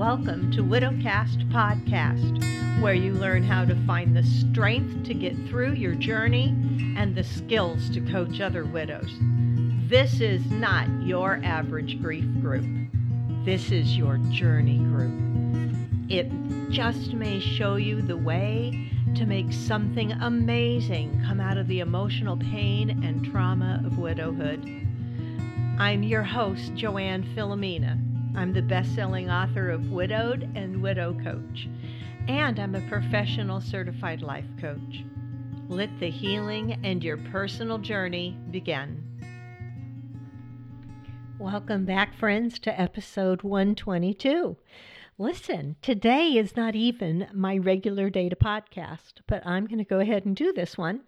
Welcome to Widowcast Podcast, where you learn how to find the strength to get through your journey and the skills to coach other widows. This is not your average grief group. This is your journey group. It just may show you the way to make something amazing come out of the emotional pain and trauma of widowhood. I'm your host, Joanne Filomena. I'm the best selling author of Widowed and Widow Coach, and I'm a professional certified life coach. Let the healing and your personal journey begin. Welcome back, friends, to episode 122. Listen, today is not even my regular data podcast, but I'm going to go ahead and do this one.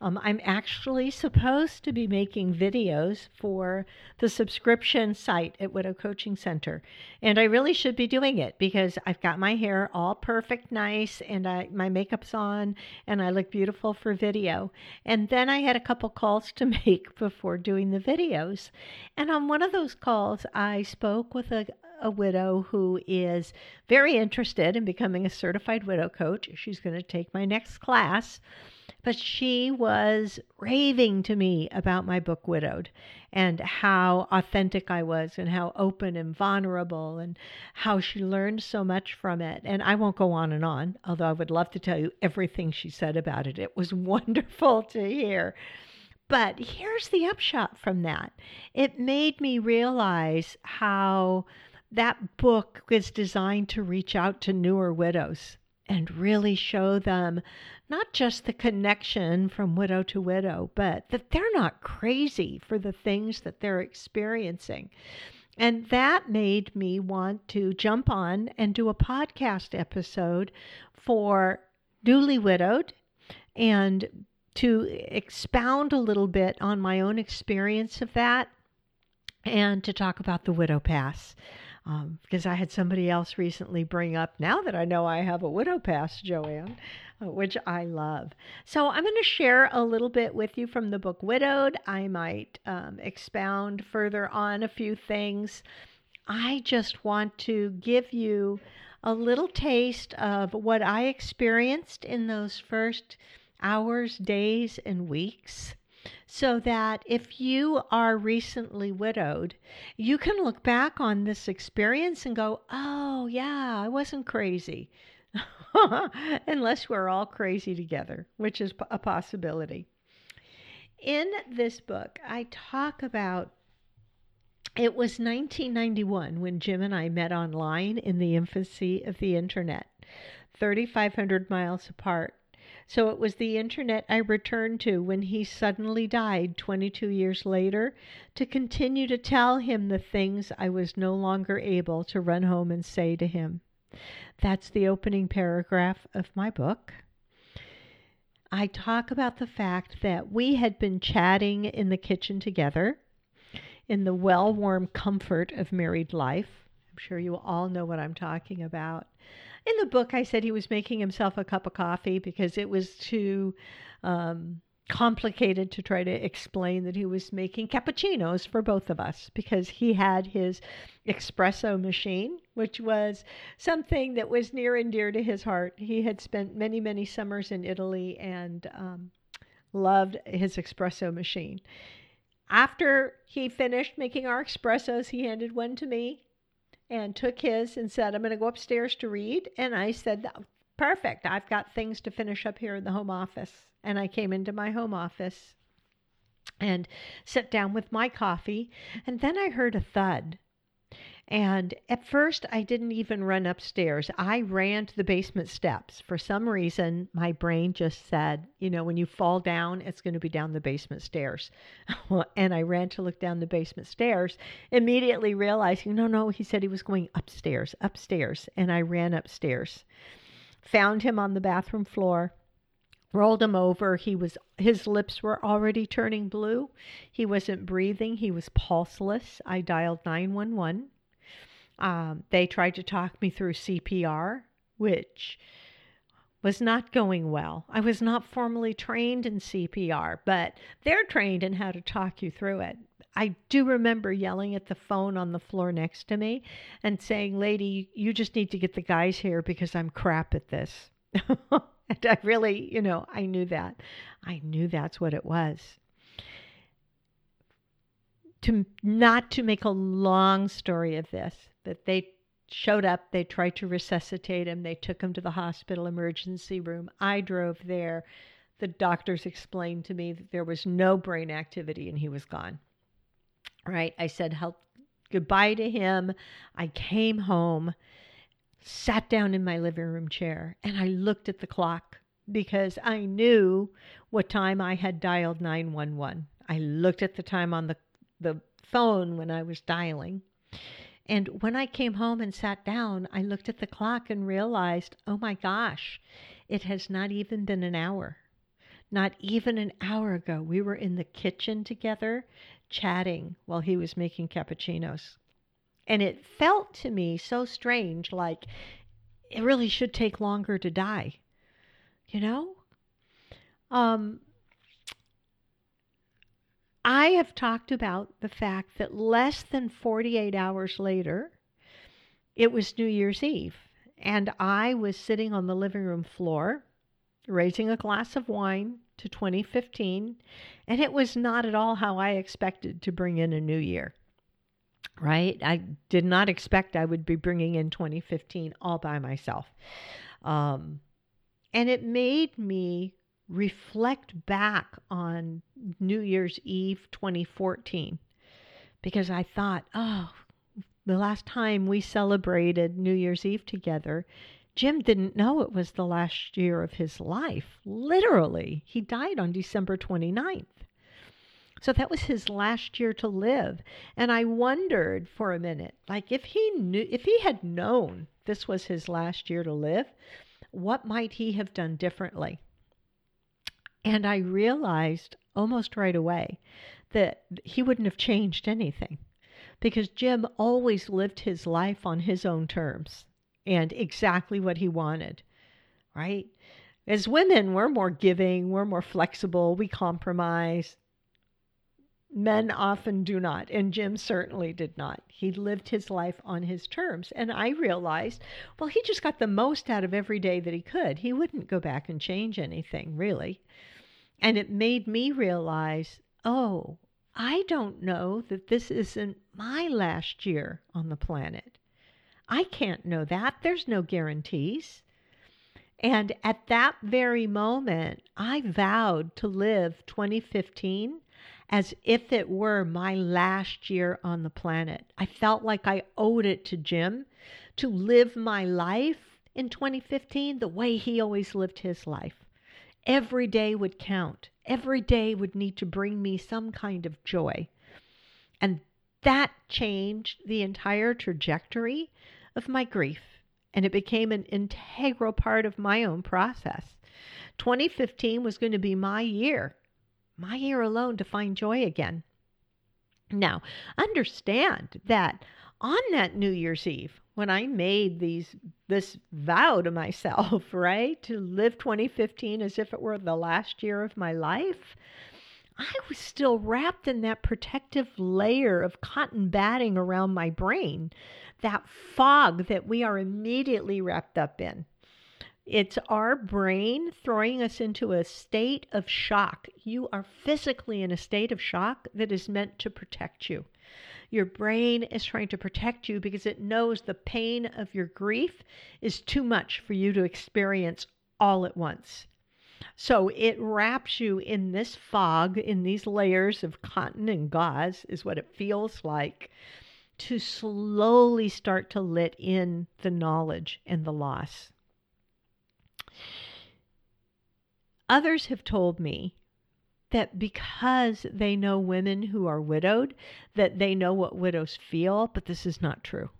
Um, I'm actually supposed to be making videos for the subscription site at Widow Coaching Center. And I really should be doing it because I've got my hair all perfect, nice, and I, my makeup's on, and I look beautiful for video. And then I had a couple calls to make before doing the videos. And on one of those calls, I spoke with a, a widow who is very interested in becoming a certified widow coach. She's going to take my next class. But she was raving to me about my book, Widowed, and how authentic I was, and how open and vulnerable, and how she learned so much from it. And I won't go on and on, although I would love to tell you everything she said about it. It was wonderful to hear. But here's the upshot from that it made me realize how that book was designed to reach out to newer widows and really show them not just the connection from widow to widow, but that they're not crazy for the things that they're experiencing. And that made me want to jump on and do a podcast episode for newly widowed and to expound a little bit on my own experience of that and to talk about the widow pass um, because I had somebody else recently bring up, now that I know I have a widow pass, Joanne, uh, which I love. So I'm going to share a little bit with you from the book Widowed. I might um, expound further on a few things. I just want to give you a little taste of what I experienced in those first hours, days, and weeks so that if you are recently widowed, you can look back on this experience and go, oh, yeah, I wasn't crazy. Unless we're all crazy together, which is a possibility. In this book, I talk about it was 1991 when Jim and I met online in the infancy of the internet, 3,500 miles apart. So it was the internet I returned to when he suddenly died 22 years later to continue to tell him the things I was no longer able to run home and say to him. That's the opening paragraph of my book. I talk about the fact that we had been chatting in the kitchen together in the well warm comfort of married life. I'm sure you all know what I'm talking about in the book, I said he was making himself a cup of coffee because it was too um, complicated to try to explain that he was making cappuccinos for both of us because he had his espresso machine, which was something that was near and dear to his heart. He had spent many, many summers in Italy and um, loved his espresso machine. After he finished making our espressos, he handed one to me and took his and said, I'm going to go upstairs to read. And I said, Perfect. I've got things to finish up here in the home office. And I came into my home office and sat down with my coffee. And then I heard a thud. And at first, I didn't even run upstairs. I ran to the basement steps. For some reason, my brain just said, you know, when you fall down, it's going to be down the basement stairs. and I ran to look down the basement stairs, immediately realizing, no, no, he said he was going upstairs, upstairs. And I ran upstairs, found him on the bathroom floor rolled him over he was his lips were already turning blue he wasn't breathing he was pulseless i dialed 911 um, they tried to talk me through CPR, which was not going well. I was not formally trained in CPR, but they're trained in how to talk you through it. I do remember yelling at the phone on the floor next to me and saying, Lady, you just need to get the guys here because I'm crap at this. and I really, you know, I knew that. I knew that's what it was. To not to make a long story of this, that they showed up, they tried to resuscitate him, they took him to the hospital emergency room. I drove there. The doctors explained to me that there was no brain activity and he was gone. Right? I said help goodbye to him. I came home, sat down in my living room chair, and I looked at the clock because I knew what time I had dialed 911. I looked at the time on the the phone when I was dialing and when I came home and sat down, I looked at the clock and realized, oh my gosh, it has not even been an hour. Not even an hour ago, we were in the kitchen together chatting while he was making cappuccinos. And it felt to me so strange, like it really should take longer to die. You know? Um, I have talked about the fact that less than 48 hours later, it was New Year's Eve, and I was sitting on the living room floor raising a glass of wine to 2015, and it was not at all how I expected to bring in a new year. Right? I did not expect I would be bringing in 2015 all by myself. Um, and it made me reflect back on New Year's Eve 2014 because I thought, oh, the last time we celebrated New Year's Eve together, Jim didn't know it was the last year of his life. Literally, he died on December 29th. So that was his last year to live. And I wondered for a minute, like if he knew if he had known this was his last year to live, what might he have done differently? And I realized almost right away that he wouldn't have changed anything because Jim always lived his life on his own terms and exactly what he wanted, right? As women, we're more giving, we're more flexible, we compromise. Men often do not, and Jim certainly did not. He lived his life on his terms. And I realized, well, he just got the most out of every day that he could. He wouldn't go back and change anything, really. And it made me realize oh, I don't know that this isn't my last year on the planet. I can't know that. There's no guarantees. And at that very moment, I vowed to live 2015 as if it were my last year on the planet. I felt like I owed it to Jim to live my life in 2015 the way he always lived his life. Every day would count. Every day would need to bring me some kind of joy. And that changed the entire trajectory of my grief. And it became an integral part of my own process. 2015 was going to be my year, my year alone to find joy again. Now, understand that on that New Year's Eve, when I made these this vow to myself, right, to live 2015 as if it were the last year of my life, I was still wrapped in that protective layer of cotton batting around my brain, that fog that we are immediately wrapped up in. It's our brain throwing us into a state of shock. You are physically in a state of shock that is meant to protect you. Your brain is trying to protect you because it knows the pain of your grief is too much for you to experience all at once. So it wraps you in this fog, in these layers of cotton and gauze, is what it feels like, to slowly start to let in the knowledge and the loss. Others have told me that because they know women who are widowed, that they know what widows feel, but this is not true.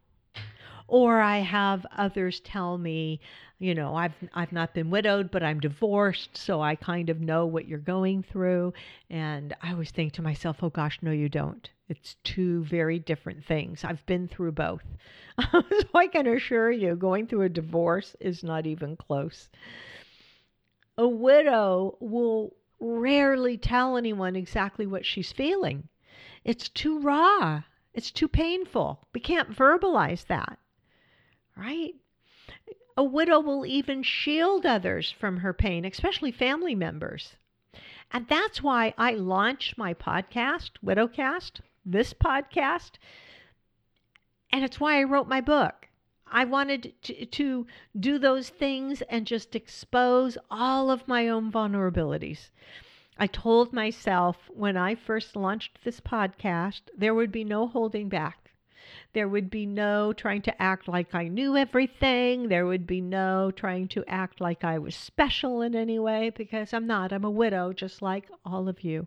Or I have others tell me, you know, I've I've not been widowed, but I'm divorced, so I kind of know what you're going through. And I always think to myself, oh gosh, no, you don't. It's two very different things. I've been through both. so I can assure you, going through a divorce is not even close. A widow will rarely tell anyone exactly what she's feeling. It's too raw. It's too painful. We can't verbalize that, right? A widow will even shield others from her pain, especially family members. And that's why I launched my podcast, Widowcast, this podcast. And it's why I wrote my book. I wanted to, to, do those things and just expose all of my own vulnerabilities. I told myself when I first launched this podcast, there would be no holding back. There would be no trying to act like I knew everything. There would be no trying to act like I was special in any way because I'm not. I'm a widow, just like all of you.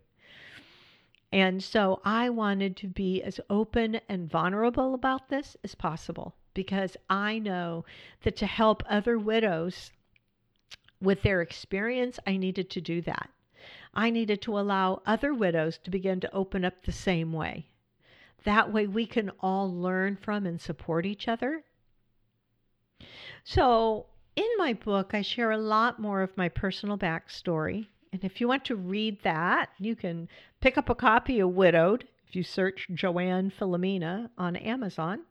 And so I wanted to be as open and vulnerable about this as possible because I know that to help other widows with their experience, I needed to do that. I needed to allow other widows to begin to open up the same way. That way we can all learn from and support each other. So, in my book, I share a lot more of my personal backstory. And if you want to read that, you can pick up a copy of Widowed if you search Joanne Filomena on Amazon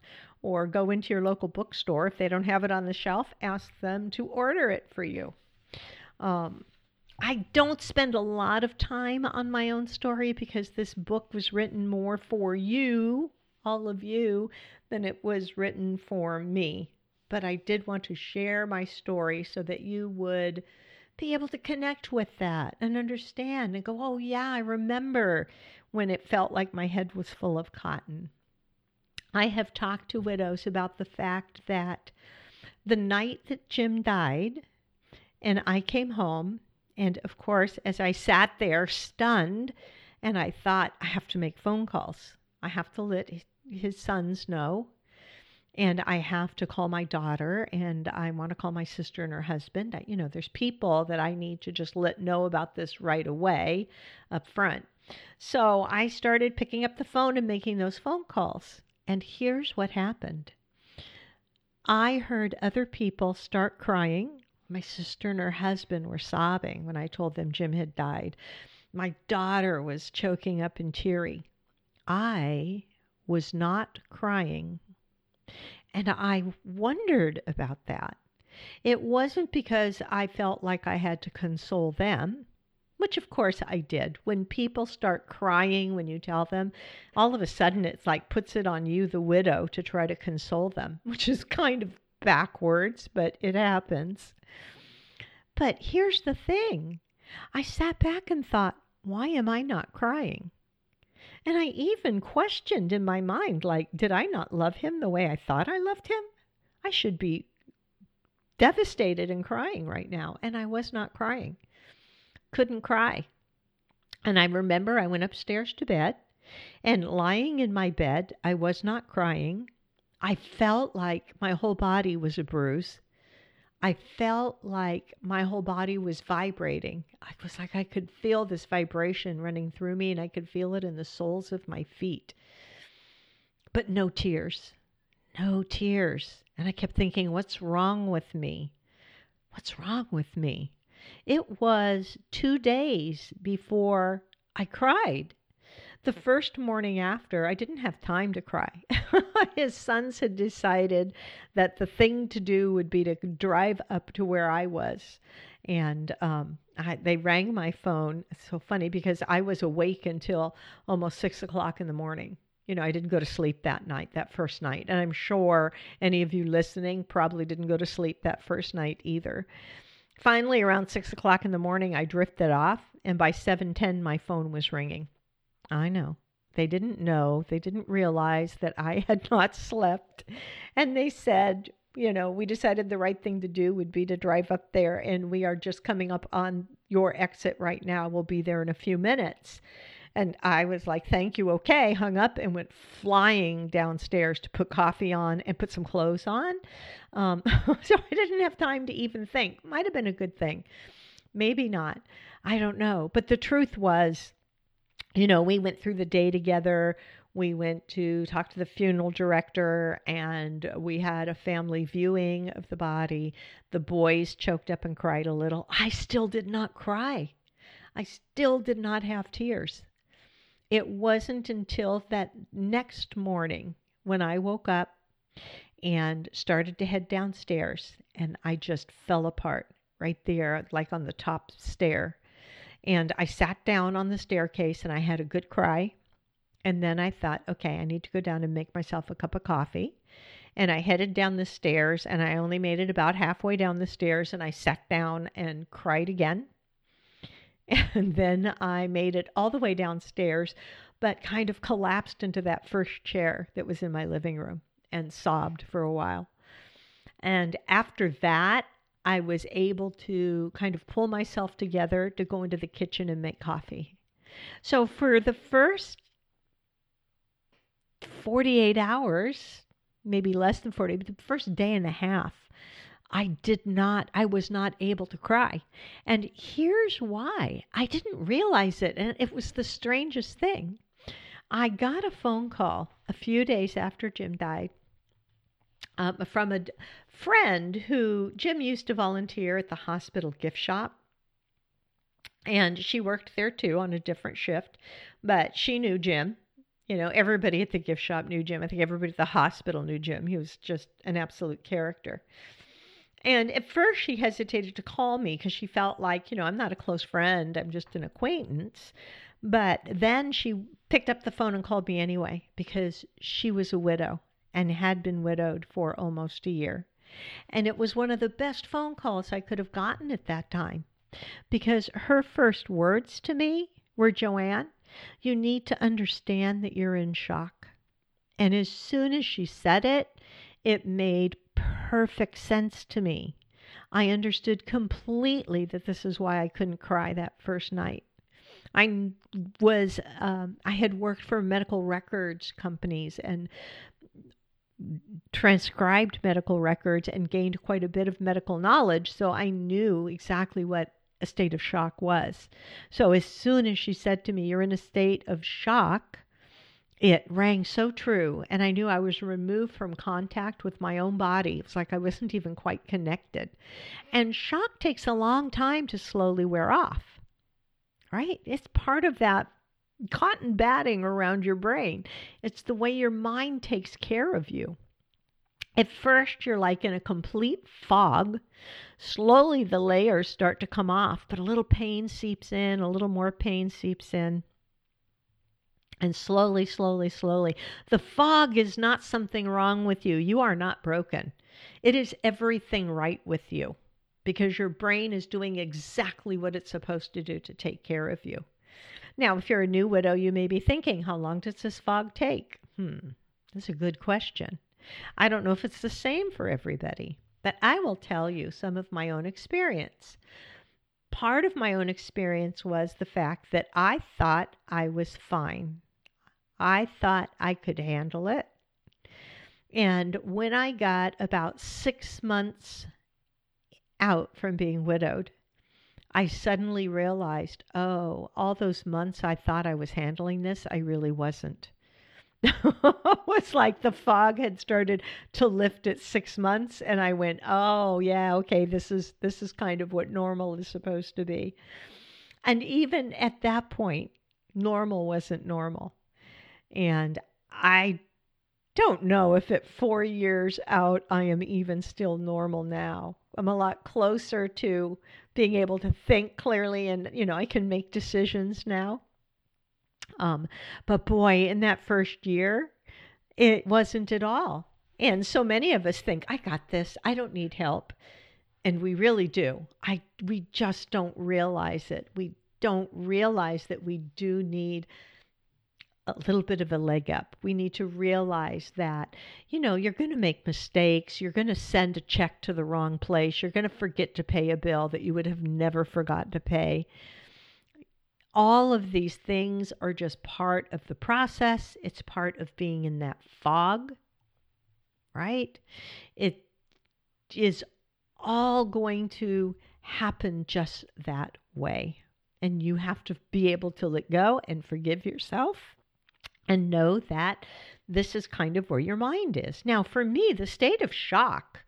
or go into your local bookstore. If they don't have it on the shelf, ask them to order it for you. Um, I don't spend a lot of time on my own story because this book was written more for you, all of you, than it was written for me. But I did want to share my story so that you would be able to connect with that and understand and go, oh, yeah, I remember when it felt like my head was full of cotton. I have talked to widows about the fact that the night that Jim died, and I came home and of course, as I sat there stunned, and I thought, I have to make phone calls. I have to let his sons know. And I have to call my daughter, and I want to call my sister and her husband. I, you know, there's people that I need to just let know about this right away up front. So I started picking up the phone and making those phone calls. And here's what happened I heard other people start crying my sister and her husband were sobbing when I told them Jim had died. My daughter was choking up and teary. I was not crying. And I wondered about that. It wasn't because I felt like I had to console them, which of course I did. When people start crying when you tell them, all of a sudden it's like puts it on you, the widow, to try to console them, which is kind of backwards, but it happens. But here's the thing I sat back and thought, why am I not crying? And I even questioned in my mind, like, did I not love him the way I thought I loved him? I should be devastated and crying right now. And I was not crying. Couldn't cry. And I remember I went upstairs to bed, and lying in my bed, I was not crying. I felt like my whole body was a bruise. I felt like my whole body was vibrating. I was like I could feel this vibration running through me and I could feel it in the soles of my feet. But no tears. No tears. And I kept thinking, what's wrong with me? What's wrong with me? It was two days before I cried. The first morning after, I didn't have time to cry. His sons had decided that the thing to do would be to drive up to where I was. And um, I, they rang my phone. It's so funny because I was awake until almost six o'clock in the morning. You know, I didn't go to sleep that night, that first night. And I'm sure any of you listening probably didn't go to sleep that first night either. Finally, around six o'clock in the morning, I drifted off, and by 7:10, my phone was ringing. I know. They didn't know. They didn't realize that I had not slept. And they said, you know, we decided the right thing to do would be to drive up there, and we are just coming up on your exit right now. We'll be there in a few minutes. And I was like, thank you, okay. Hung up and went flying downstairs to put coffee on and put some clothes on. Um, so I didn't have time to even think. Might have been a good thing. Maybe not. I don't know. But the truth was, you know, we went through the day together. We went to talk to the funeral director and we had a family viewing of the body. The boys choked up and cried a little. I still did not cry. I still did not have tears. It wasn't until that next morning when I woke up and started to head downstairs and I just fell apart right there, like on the top stair. And I sat down on the staircase and I had a good cry. And then I thought, okay, I need to go down and make myself a cup of coffee. And I headed down the stairs and I only made it about halfway down the stairs and I sat down and cried again. And then I made it all the way downstairs, but kind of collapsed into that first chair that was in my living room and sobbed for a while. And after that, I was able to kind of pull myself together to go into the kitchen and make coffee. So for the first 48 hours, maybe less than 40, but the first day and a half, I did not, I was not able to cry. And here's why I didn't realize it. And it was the strangest thing. I got a phone call a few days after Jim died um, from a friend who Jim used to volunteer at the hospital gift shop. And she worked there too on a different shift, but she knew Jim. You know, everybody at the gift shop knew Jim. I think everybody at the hospital knew Jim. He was just an absolute character. And at first, she hesitated to call me because she felt like, you know, I'm not a close friend, I'm just an acquaintance. But then she picked up the phone and called me anyway because she was a widow and had been widowed for almost a year. And it was one of the best phone calls I could have gotten at that time because her first words to me were Joanne, you need to understand that you're in shock. And as soon as she said it, it made perfect sense to me. I understood completely that this is why I couldn't cry that first night. I was um, I had worked for medical records companies and transcribed medical records and gained quite a bit of medical knowledge, so I knew exactly what a state of shock was. So as soon as she said to me, You're in a state of shock, it rang so true. And I knew I was removed from contact with my own body. It's like I wasn't even quite connected. And shock takes a long time to slowly wear off, right? It's part of that cotton batting around your brain. It's the way your mind takes care of you. At first, you're like in a complete fog. Slowly, the layers start to come off, but a little pain seeps in, a little more pain seeps in. And slowly, slowly, slowly. The fog is not something wrong with you. You are not broken. It is everything right with you because your brain is doing exactly what it's supposed to do to take care of you. Now, if you're a new widow, you may be thinking, how long does this fog take? Hmm, that's a good question. I don't know if it's the same for everybody, but I will tell you some of my own experience. Part of my own experience was the fact that I thought I was fine. I thought I could handle it. And when I got about six months out from being widowed, I suddenly realized, oh, all those months I thought I was handling this, I really wasn't. it was like the fog had started to lift at six months and i went oh yeah okay this is this is kind of what normal is supposed to be and even at that point normal wasn't normal and i don't know if at four years out i am even still normal now i'm a lot closer to being able to think clearly and you know I can make decisions now. Um, but boy, in that first year, it wasn't at all. And so many of us think, I got this. I don't need help. And we really do. I we just don't realize it. We don't realize that we do need a little bit of a leg up. We need to realize that, you know, you're going to make mistakes. You're going to send a check to the wrong place. You're going to forget to pay a bill that you would have never forgotten to pay. All of these things are just part of the process. It's part of being in that fog, right? It is all going to happen just that way. And you have to be able to let go and forgive yourself and know that this is kind of where your mind is. Now, for me, the state of shock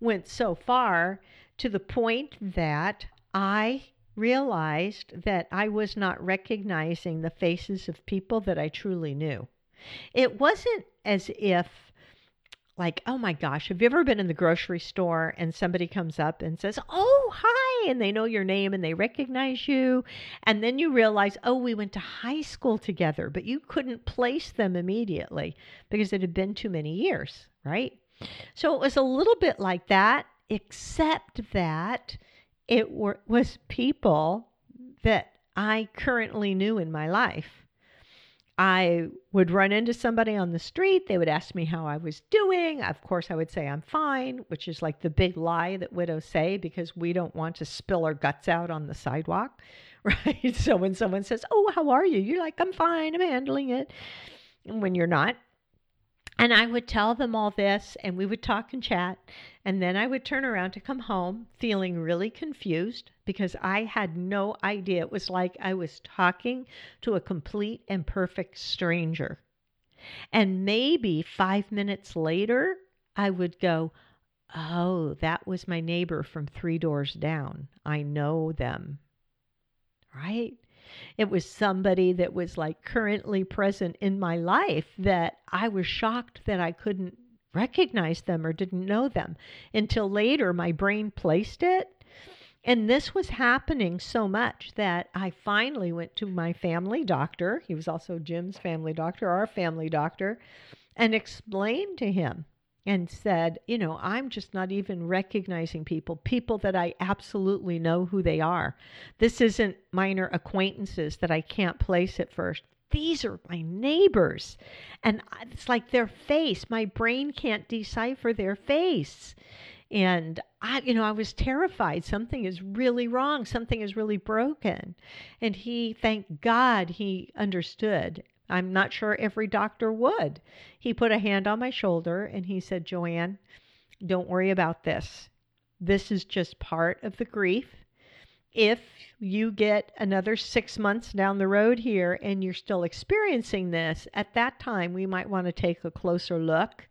went so far to the point that I realized that I was not recognizing the faces of people that I truly knew. It wasn't as if like, oh my gosh, have you ever been in the grocery store and somebody comes up and says, oh, hi, and they know your name and they recognize you. And then you realize, oh, we went to high school together, but you couldn't place them immediately because it had been too many years, right? So it was a little bit like that, except that it were, was people that I currently knew in my life. I would run into somebody on the street. They would ask me how I was doing. Of course, I would say I'm fine, which is like the big lie that widows say because we don't want to spill our guts out on the sidewalk, right? So when someone says, Oh, how are you? You're like, I'm fine, I'm handling it. And when you're not, and I would tell them all this, and we would talk and chat. And then I would turn around to come home feeling really confused because I had no idea. It was like I was talking to a complete and perfect stranger. And maybe five minutes later, I would go, Oh, that was my neighbor from three doors down. I know them. Right? It was somebody that was like currently present in my life that I was shocked that I couldn't recognize them or didn't know them until later my brain placed it. And this was happening so much that I finally went to my family doctor. He was also Jim's family doctor, our family doctor, and explained to him and said, you know, I'm just not even recognizing people, people that I absolutely know who they are. This isn't minor acquaintances that I can't place at first. These are my neighbors. And it's like their face. My brain can't decipher their face. And I, you know, I was terrified. Something is really wrong. Something is really broken. And he, thank God, he understood I'm not sure every doctor would. He put a hand on my shoulder and he said, Joanne, don't worry about this. This is just part of the grief. If you get another six months down the road here and you're still experiencing this, at that time we might want to take a closer look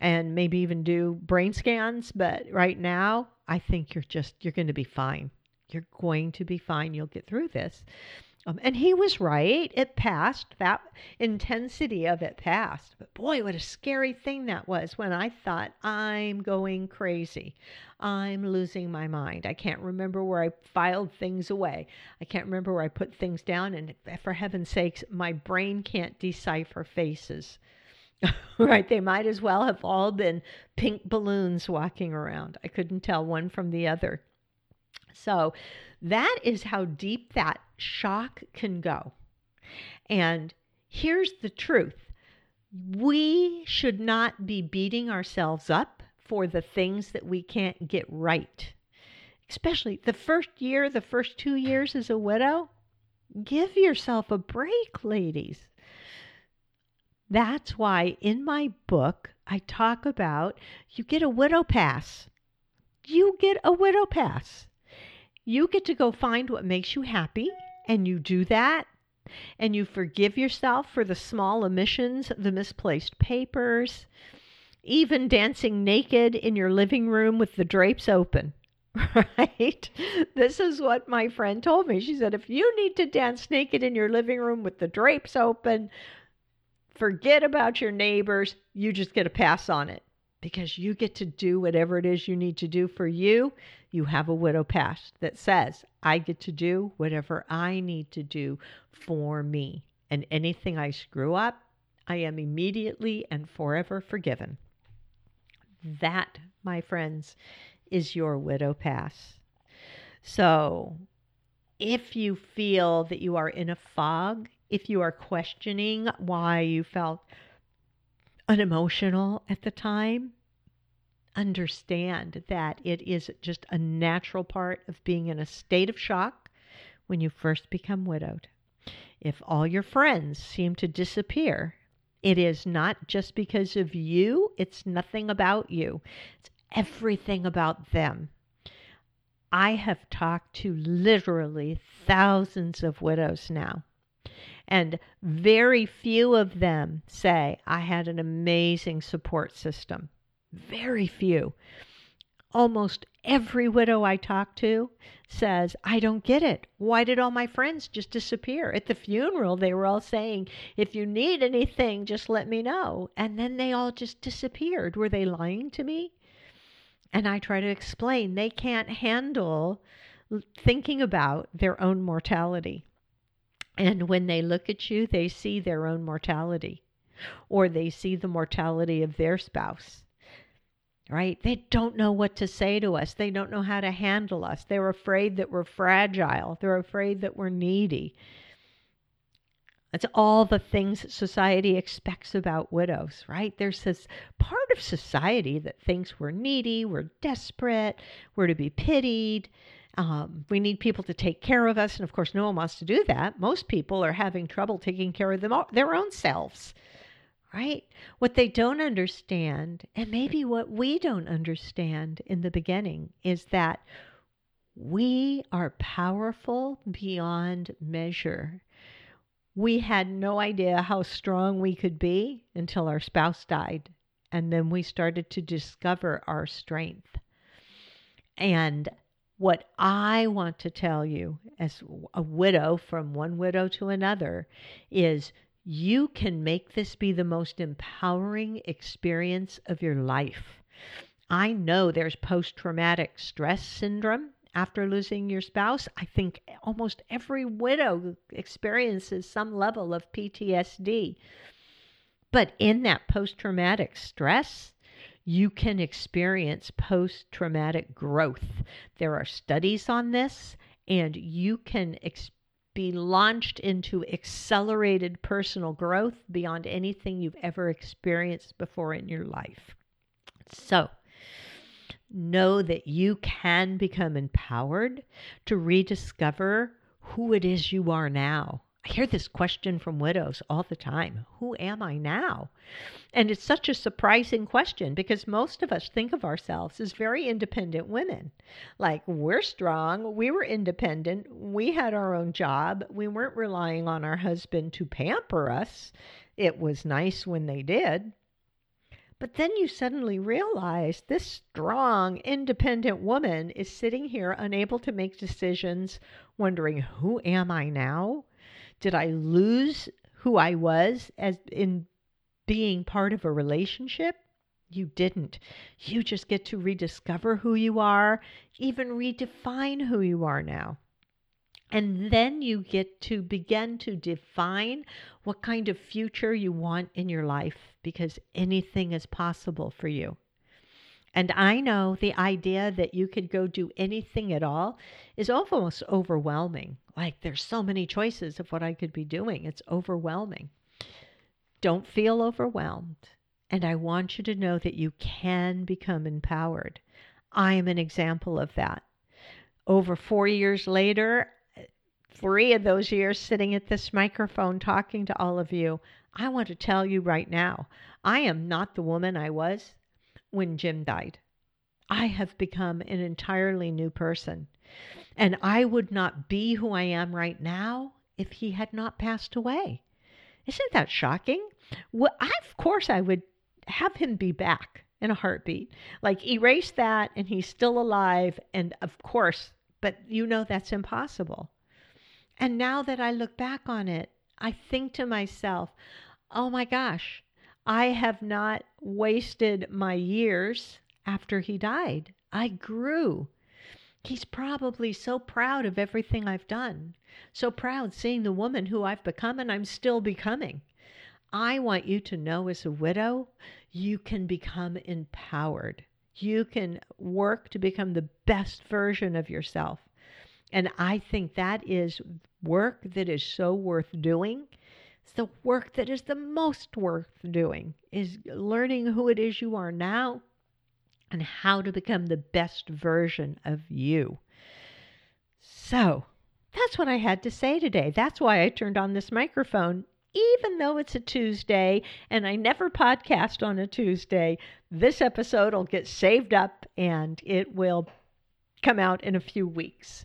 and maybe even do brain scans. But right now, I think you're just, you're going to be fine. You're going to be fine. You'll get through this. Um, and he was right. It passed. That intensity of it passed. But boy, what a scary thing that was when I thought, I'm going crazy. I'm losing my mind. I can't remember where I filed things away. I can't remember where I put things down. And for heaven's sakes, my brain can't decipher faces. right? They might as well have all been pink balloons walking around. I couldn't tell one from the other. So that is how deep that shock can go. And here's the truth we should not be beating ourselves up for the things that we can't get right. Especially the first year, the first two years as a widow. Give yourself a break, ladies. That's why in my book, I talk about you get a widow pass. You get a widow pass. You get to go find what makes you happy, and you do that. And you forgive yourself for the small omissions, the misplaced papers, even dancing naked in your living room with the drapes open. Right? This is what my friend told me. She said, if you need to dance naked in your living room with the drapes open, forget about your neighbors. You just get a pass on it because you get to do whatever it is you need to do for you. You have a widow pass that says, I get to do whatever I need to do for me. And anything I screw up, I am immediately and forever forgiven. That, my friends, is your widow pass. So, if you feel that you are in a fog, if you are questioning why you felt unemotional at the time, understand that it is just a natural part of being in a state of shock when you first become widowed. If all your friends seem to disappear, it is not just because of you, it's nothing about you, it's everything about them. I have talked to literally thousands of widows now. And very few of them say, I had an amazing support system. Very few. Almost every widow I talk to says, I don't get it. Why did all my friends just disappear? At the funeral, they were all saying, If you need anything, just let me know. And then they all just disappeared. Were they lying to me? And I try to explain they can't handle thinking about their own mortality. And when they look at you, they see their own mortality or they see the mortality of their spouse right? They don't know what to say to us. They don't know how to handle us. They're afraid that we're fragile. They're afraid that we're needy. That's all the things society expects about widows, right? There's this part of society that thinks we're needy, we're desperate, we're to be pitied. Um, we need people to take care of us. And of course, no one wants to do that. Most people are having trouble taking care of them, their own selves right? What they don't understand, and maybe what we don't understand in the beginning, is that we are powerful beyond measure. We had no idea how strong we could be until our spouse died. And then we started to discover our strength. And what I want to tell you as a widow from one widow to another is you can make this be the most empowering experience of your life. I know there's post traumatic stress syndrome after losing your spouse. I think almost every widow experiences some level of PTSD. But in that post traumatic stress, you can experience post traumatic growth. There are studies on this, and you can experience be launched into accelerated personal growth beyond anything you've ever experienced before in your life. So, know that you can become empowered to rediscover who it is you are now I hear this question from widows all the time Who am I now? And it's such a surprising question because most of us think of ourselves as very independent women. Like, we're strong, we were independent, we had our own job, we weren't relying on our husband to pamper us. It was nice when they did. But then you suddenly realize this strong, independent woman is sitting here unable to make decisions, wondering, Who am I now? Did I lose who I was as in being part of a relationship? You didn't. You just get to rediscover who you are, even redefine who you are now. And then you get to begin to define what kind of future you want in your life because anything is possible for you. And I know the idea that you could go do anything at all is almost overwhelming. Like there's so many choices of what I could be doing. It's overwhelming. Don't feel overwhelmed. And I want you to know that you can become empowered. I am an example of that. Over four years later, three of those years sitting at this microphone talking to all of you, I want to tell you right now I am not the woman I was when Jim died. I have become an entirely new person. And I would not be who I am right now if he had not passed away. Isn't that shocking? Well, I, of course, I would have him be back in a heartbeat. Like, erase that, and he's still alive. And of course, but you know that's impossible. And now that I look back on it, I think to myself, oh my gosh, I have not wasted my years after he died. I grew. He's probably so proud of everything I've done, so proud seeing the woman who I've become and I'm still becoming. I want you to know as a widow, you can become empowered. You can work to become the best version of yourself. And I think that is work that is so worth doing it's the work that is the most worth doing is learning who it is you are now and how to become the best version of you. So, that's what I had to say today. That's why I turned on this microphone. Even though it's a Tuesday and I never podcast on a Tuesday, this episode will get saved up and it will come out in a few weeks.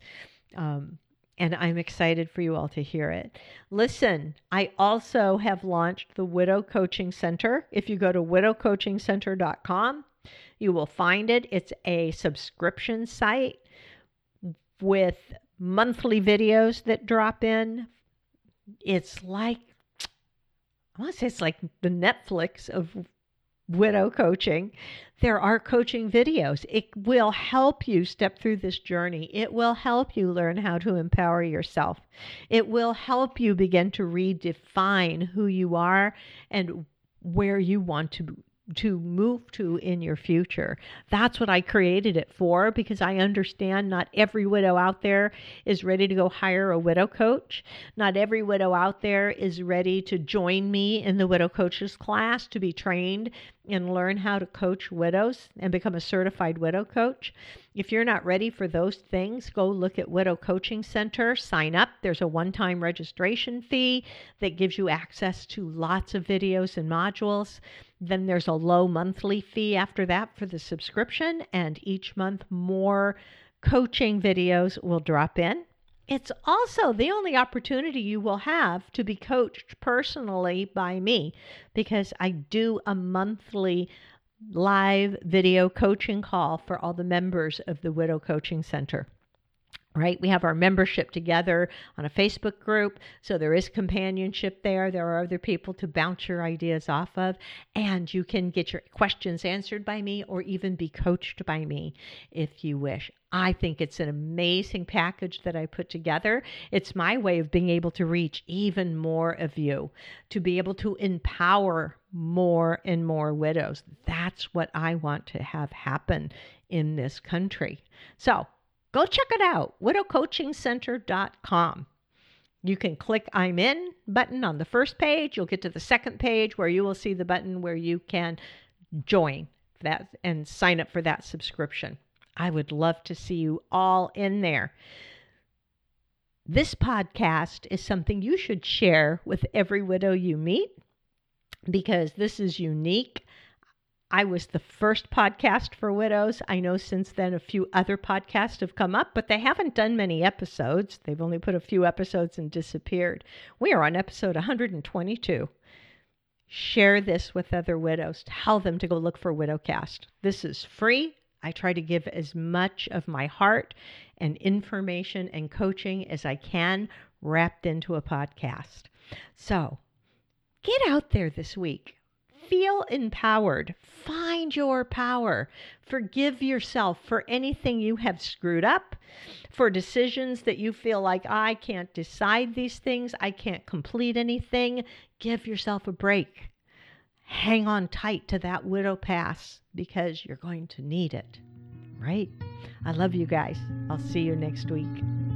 Um, and I'm excited for you all to hear it. Listen, I also have launched the Widow Coaching Center. If you go to widowcoachingcenter.com, You will find it. It's a subscription site with monthly videos that drop in. It's like, I want to say it's like the Netflix of widow coaching. There are coaching videos. It will help you step through this journey. It will help you learn how to empower yourself. It will help you begin to redefine who you are and where you want to to move to in your future. That's what I created it for because I understand not every widow out there is ready to go hire a widow coach. Not every widow out there is ready to join me in the widow coaches class to be trained and learn how to coach widows and become a certified widow coach. If you're not ready for those things, go look at Widow Coaching Center, sign up. There's a one time registration fee that gives you access to lots of videos and modules. Then there's a low monthly fee after that for the subscription, and each month more coaching videos will drop in. It's also the only opportunity you will have to be coached personally by me because I do a monthly live video coaching call for all the members of the Widow Coaching Center right? We have our membership together on a Facebook group. So there is companionship there. There are other people to bounce your ideas off of. And you can get your questions answered by me or even be coached by me if you wish. I think it's an amazing package that I put together. It's my way of being able to reach even more of you, to be able to empower more and more widows. That's what I want to have happen in this country. So, Go check it out, widowcoachingcenter.com. You can click I'm in button on the first page. You'll get to the second page where you will see the button where you can join that and sign up for that subscription. I would love to see you all in there. This podcast is something you should share with every widow you meet because this is unique. I was the first podcast for widows. I know since then a few other podcasts have come up, but they haven't done many episodes. They've only put a few episodes and disappeared. We are on episode 122. Share this with other widows. Tell them to go look for Widowcast. This is free. I try to give as much of my heart and information and coaching as I can wrapped into a podcast. So get out there this week feel empowered. Find your power. Forgive yourself for anything you have screwed up, for decisions that you feel like, I can't decide these things, I can't complete anything. Give yourself a break. Hang on tight to that widow pass because you're going to need it, right? I love you guys. I'll see you next week.